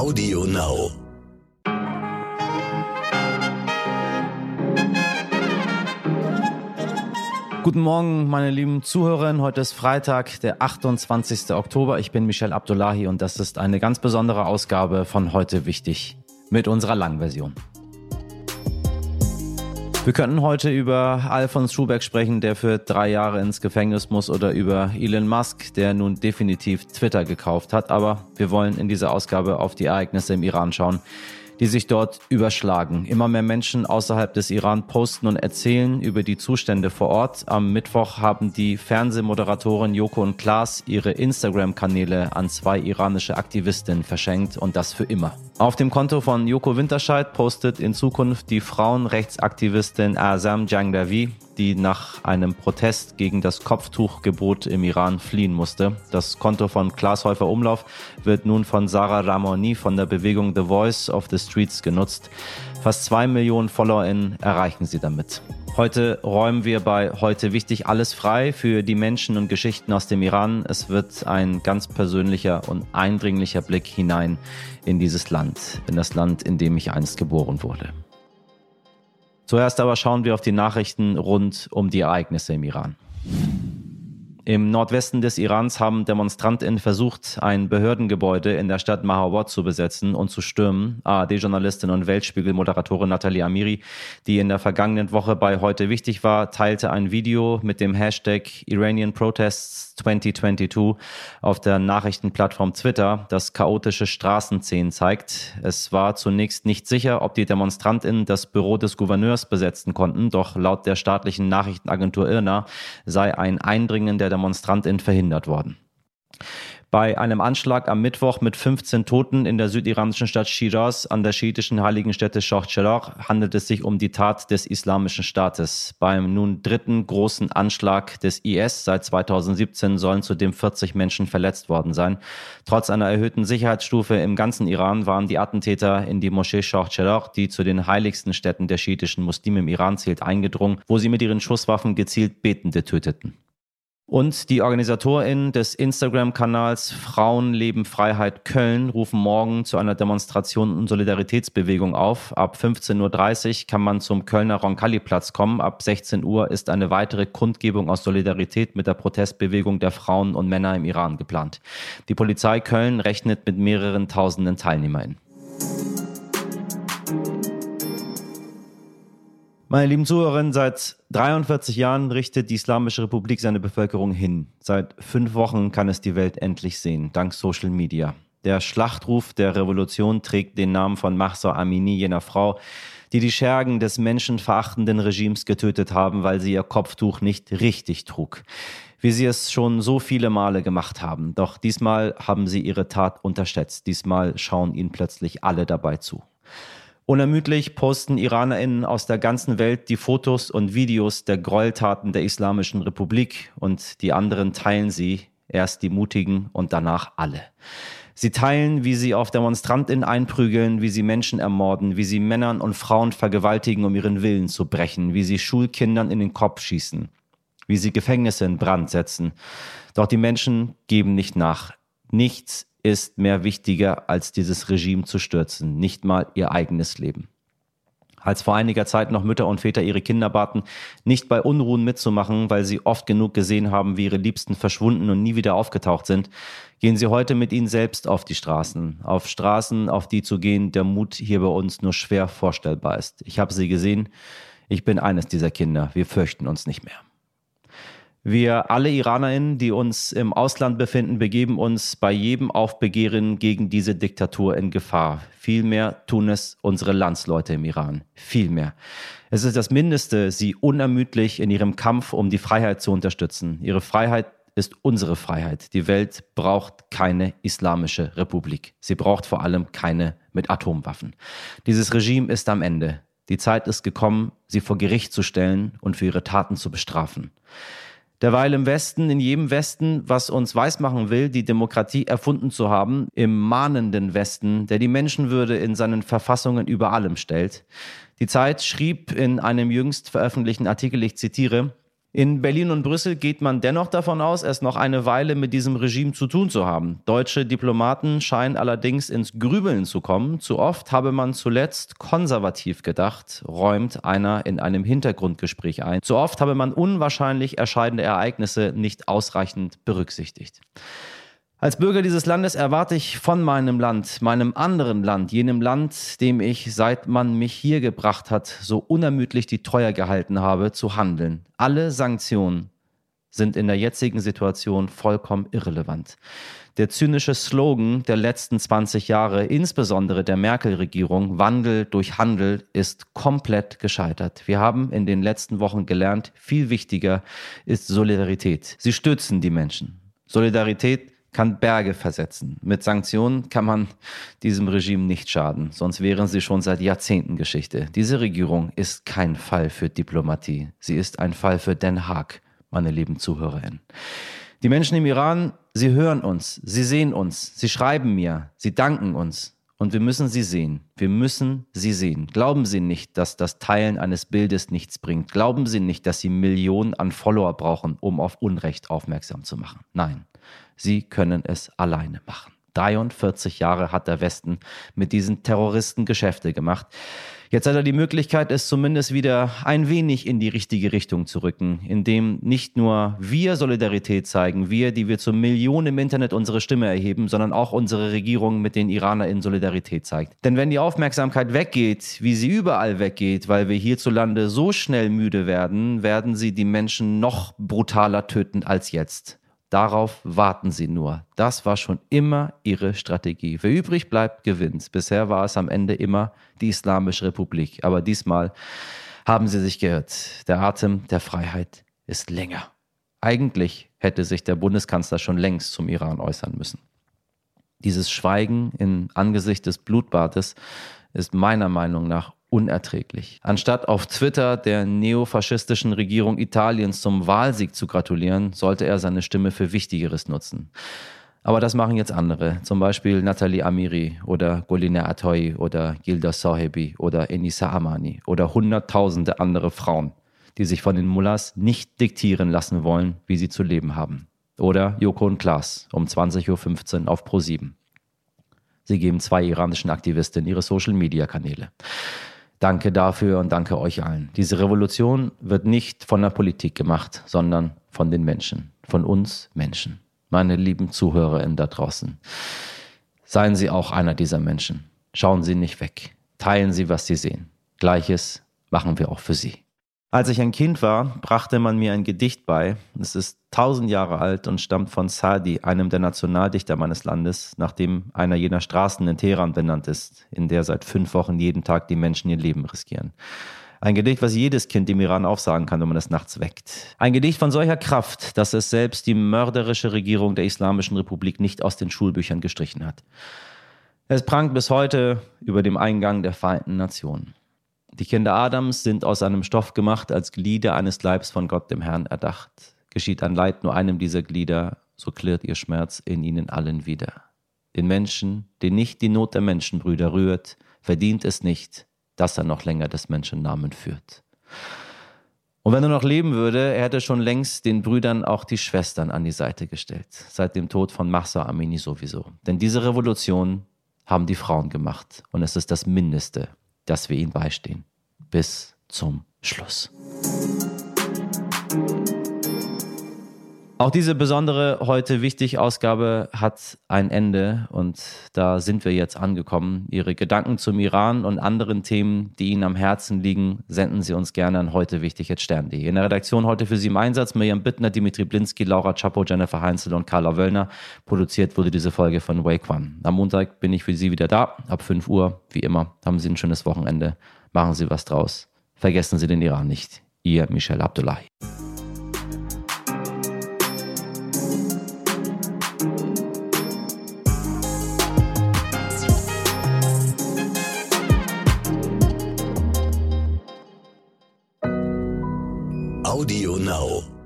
Audio Now. Guten Morgen, meine lieben Zuhörerinnen. Heute ist Freitag, der 28. Oktober. Ich bin Michel Abdullahi und das ist eine ganz besondere Ausgabe von Heute Wichtig mit unserer Langversion. Wir könnten heute über Alfons Schubeck sprechen, der für drei Jahre ins Gefängnis muss, oder über Elon Musk, der nun definitiv Twitter gekauft hat. Aber wir wollen in dieser Ausgabe auf die Ereignisse im Iran schauen, die sich dort überschlagen. Immer mehr Menschen außerhalb des Iran posten und erzählen über die Zustände vor Ort. Am Mittwoch haben die Fernsehmoderatoren Joko und Klaas ihre Instagram-Kanäle an zwei iranische Aktivistinnen verschenkt und das für immer. Auf dem Konto von Joko Winterscheid postet in Zukunft die Frauenrechtsaktivistin Azam Jangdavi, die nach einem Protest gegen das Kopftuchgebot im Iran fliehen musste. Das Konto von Klaas Häufer Umlauf wird nun von Sarah Ramoni von der Bewegung The Voice of the Streets genutzt. Fast zwei Millionen FollowerInnen erreichen sie damit. Heute räumen wir bei Heute Wichtig alles frei für die Menschen und Geschichten aus dem Iran. Es wird ein ganz persönlicher und eindringlicher Blick hinein in dieses Land, in das Land, in dem ich einst geboren wurde. Zuerst aber schauen wir auf die Nachrichten rund um die Ereignisse im Iran. Im Nordwesten des Irans haben DemonstrantInnen versucht, ein Behördengebäude in der Stadt Mahabad zu besetzen und zu stürmen. ARD-Journalistin und Weltspiegel-Moderatorin Nathalie Amiri, die in der vergangenen Woche bei Heute Wichtig war, teilte ein Video mit dem Hashtag Iranian Protests 2022 auf der Nachrichtenplattform Twitter, das chaotische Straßenszenen zeigt. Es war zunächst nicht sicher, ob die DemonstrantInnen das Büro des Gouverneurs besetzen konnten, doch laut der staatlichen Nachrichtenagentur IRNA sei ein Eindringen der Demonstrantin verhindert worden. Bei einem Anschlag am Mittwoch mit 15 Toten in der südiranischen Stadt Shiraz an der schiitischen heiligen Stätte Shah Cheragh handelt es sich um die Tat des Islamischen Staates. Beim nun dritten großen Anschlag des IS seit 2017 sollen zudem 40 Menschen verletzt worden sein. Trotz einer erhöhten Sicherheitsstufe im ganzen Iran waren die Attentäter in die Moschee Shah Cheragh, die zu den heiligsten Städten der schiitischen Muslime im Iran zählt, eingedrungen, wo sie mit ihren Schusswaffen gezielt Betende töteten. Und die OrganisatorInnen des Instagram-Kanals Frauen leben Freiheit Köln rufen morgen zu einer Demonstration und Solidaritätsbewegung auf. Ab 15.30 Uhr kann man zum Kölner Roncalli-Platz kommen. Ab 16 Uhr ist eine weitere Kundgebung aus Solidarität mit der Protestbewegung der Frauen und Männer im Iran geplant. Die Polizei Köln rechnet mit mehreren tausenden TeilnehmerInnen. Meine lieben Zuhörerinnen, seit 43 Jahren richtet die Islamische Republik seine Bevölkerung hin. Seit fünf Wochen kann es die Welt endlich sehen, dank Social Media. Der Schlachtruf der Revolution trägt den Namen von Mahsa Amini, jener Frau, die die Schergen des menschenverachtenden Regimes getötet haben, weil sie ihr Kopftuch nicht richtig trug. Wie sie es schon so viele Male gemacht haben. Doch diesmal haben sie ihre Tat unterschätzt. Diesmal schauen ihnen plötzlich alle dabei zu. Unermüdlich posten IranerInnen aus der ganzen Welt die Fotos und Videos der Gräueltaten der Islamischen Republik und die anderen teilen sie, erst die Mutigen und danach alle. Sie teilen, wie sie auf DemonstrantInnen einprügeln, wie sie Menschen ermorden, wie sie Männern und Frauen vergewaltigen, um ihren Willen zu brechen, wie sie Schulkindern in den Kopf schießen, wie sie Gefängnisse in Brand setzen. Doch die Menschen geben nicht nach. Nichts ist mehr wichtiger, als dieses Regime zu stürzen, nicht mal ihr eigenes Leben. Als vor einiger Zeit noch Mütter und Väter ihre Kinder baten, nicht bei Unruhen mitzumachen, weil sie oft genug gesehen haben, wie ihre Liebsten verschwunden und nie wieder aufgetaucht sind, gehen sie heute mit ihnen selbst auf die Straßen. Auf Straßen, auf die zu gehen, der Mut hier bei uns nur schwer vorstellbar ist. Ich habe sie gesehen. Ich bin eines dieser Kinder. Wir fürchten uns nicht mehr. Wir alle IranerInnen, die uns im Ausland befinden, begeben uns bei jedem Aufbegehren gegen diese Diktatur in Gefahr. Vielmehr tun es unsere Landsleute im Iran. Vielmehr. Es ist das Mindeste, sie unermüdlich in ihrem Kampf um die Freiheit zu unterstützen. Ihre Freiheit ist unsere Freiheit. Die Welt braucht keine islamische Republik. Sie braucht vor allem keine mit Atomwaffen. Dieses Regime ist am Ende. Die Zeit ist gekommen, sie vor Gericht zu stellen und für ihre Taten zu bestrafen. Derweil im Westen, in jedem Westen, was uns weismachen will, die Demokratie erfunden zu haben, im mahnenden Westen, der die Menschenwürde in seinen Verfassungen über allem stellt. Die Zeit schrieb in einem jüngst veröffentlichten Artikel, ich zitiere, In Berlin und Brüssel geht man dennoch davon aus, es noch eine Weile mit diesem Regime zu tun zu haben. Deutsche Diplomaten scheinen allerdings ins Grübeln zu kommen. Zu oft habe man zuletzt konservativ gedacht, räumt einer in einem Hintergrundgespräch ein. Zu oft habe man unwahrscheinlich erscheidende Ereignisse nicht ausreichend berücksichtigt. Als Bürger dieses Landes erwarte ich von meinem Land, meinem anderen Land, jenem Land, dem ich, seit man mich hier gebracht hat, so unermüdlich die Treue gehalten habe, zu handeln. Alle Sanktionen sind in der jetzigen Situation vollkommen irrelevant. Der zynische Slogan der letzten 20 Jahre, insbesondere der Merkel-Regierung, Wandel durch Handel, ist komplett gescheitert. Wir haben in den letzten Wochen gelernt, viel wichtiger ist Solidarität. Sie stützen die Menschen. Solidarität kann Berge versetzen. Mit Sanktionen kann man diesem Regime nicht schaden, sonst wären sie schon seit Jahrzehnten Geschichte. Diese Regierung ist kein Fall für Diplomatie. Sie ist ein Fall für Den Haag, meine lieben Zuhörerinnen. Die Menschen im Iran, sie hören uns, sie sehen uns, sie schreiben mir, sie danken uns. Und wir müssen sie sehen. Wir müssen sie sehen. Glauben Sie nicht, dass das Teilen eines Bildes nichts bringt. Glauben Sie nicht, dass Sie Millionen an Follower brauchen, um auf Unrecht aufmerksam zu machen. Nein. Sie können es alleine machen. 43 Jahre hat der Westen mit diesen Terroristen Geschäfte gemacht. Jetzt hat er die Möglichkeit, es zumindest wieder ein wenig in die richtige Richtung zu rücken, indem nicht nur wir Solidarität zeigen, wir, die wir zu Millionen im Internet unsere Stimme erheben, sondern auch unsere Regierung mit den Iranern Solidarität zeigt. Denn wenn die Aufmerksamkeit weggeht, wie sie überall weggeht, weil wir hierzulande so schnell müde werden, werden sie die Menschen noch brutaler töten als jetzt. Darauf warten sie nur. Das war schon immer ihre Strategie. Wer übrig bleibt, gewinnt. Bisher war es am Ende immer die Islamische Republik. Aber diesmal haben sie sich geirrt. Der Atem der Freiheit ist länger. Eigentlich hätte sich der Bundeskanzler schon längst zum Iran äußern müssen. Dieses Schweigen in Angesicht des Blutbades ist meiner Meinung nach unerträglich. Anstatt auf Twitter der neofaschistischen Regierung Italiens zum Wahlsieg zu gratulieren, sollte er seine Stimme für Wichtigeres nutzen. Aber das machen jetzt andere, zum Beispiel Nathalie Amiri oder Golina Atoy oder Gilda Sohebi oder Enisa Amani oder hunderttausende andere Frauen, die sich von den Mullahs nicht diktieren lassen wollen, wie sie zu leben haben. Oder Joko und Klaas um 20.15 Uhr auf Pro7. Sie geben zwei iranischen Aktivistinnen ihre Social-Media-Kanäle. Danke dafür und danke euch allen. Diese Revolution wird nicht von der Politik gemacht, sondern von den Menschen, von uns Menschen. Meine lieben ZuhörerInnen da draußen, seien Sie auch einer dieser Menschen. Schauen Sie nicht weg. Teilen Sie, was Sie sehen. Gleiches machen wir auch für Sie. Als ich ein Kind war, brachte man mir ein Gedicht bei. Es ist tausend Jahre alt und stammt von Sadi, einem der Nationaldichter meines Landes, nach dem einer jener Straßen in Teheran benannt ist, in der seit fünf Wochen jeden Tag die Menschen ihr Leben riskieren. Ein Gedicht, was jedes Kind im Iran aufsagen kann, wenn man es nachts weckt. Ein Gedicht von solcher Kraft, dass es selbst die mörderische Regierung der Islamischen Republik nicht aus den Schulbüchern gestrichen hat. Es prangt bis heute über dem Eingang der Vereinten Nationen. Die Kinder Adams sind aus einem Stoff gemacht, als Glieder eines Leibs von Gott dem Herrn erdacht. Geschieht ein Leid nur einem dieser Glieder, so klirrt ihr Schmerz in ihnen allen wieder. Den Menschen, den nicht die Not der Menschenbrüder rührt, verdient es nicht, dass er noch länger des Menschen Namen führt. Und wenn er noch leben würde, er hätte schon längst den Brüdern auch die Schwestern an die Seite gestellt. Seit dem Tod von Mahsa Amini sowieso. Denn diese Revolution haben die Frauen gemacht. Und es ist das Mindeste, dass wir ihnen beistehen. Bis zum Schluss. Auch diese besondere heute wichtig Ausgabe hat ein Ende und da sind wir jetzt angekommen. Ihre Gedanken zum Iran und anderen Themen, die Ihnen am Herzen liegen, senden Sie uns gerne an heute wichtig stern.de. In der Redaktion heute für Sie im Einsatz Miriam Bittner, Dimitri Blinski, Laura Chapo, Jennifer Heinzel und Carla Wöllner. Produziert wurde diese Folge von Wake One. Am Montag bin ich für Sie wieder da, ab 5 Uhr, wie immer. Haben Sie ein schönes Wochenende. Machen Sie was draus. Vergessen Sie den Iran nicht. Ihr Michel Abdullahi. Audio Now.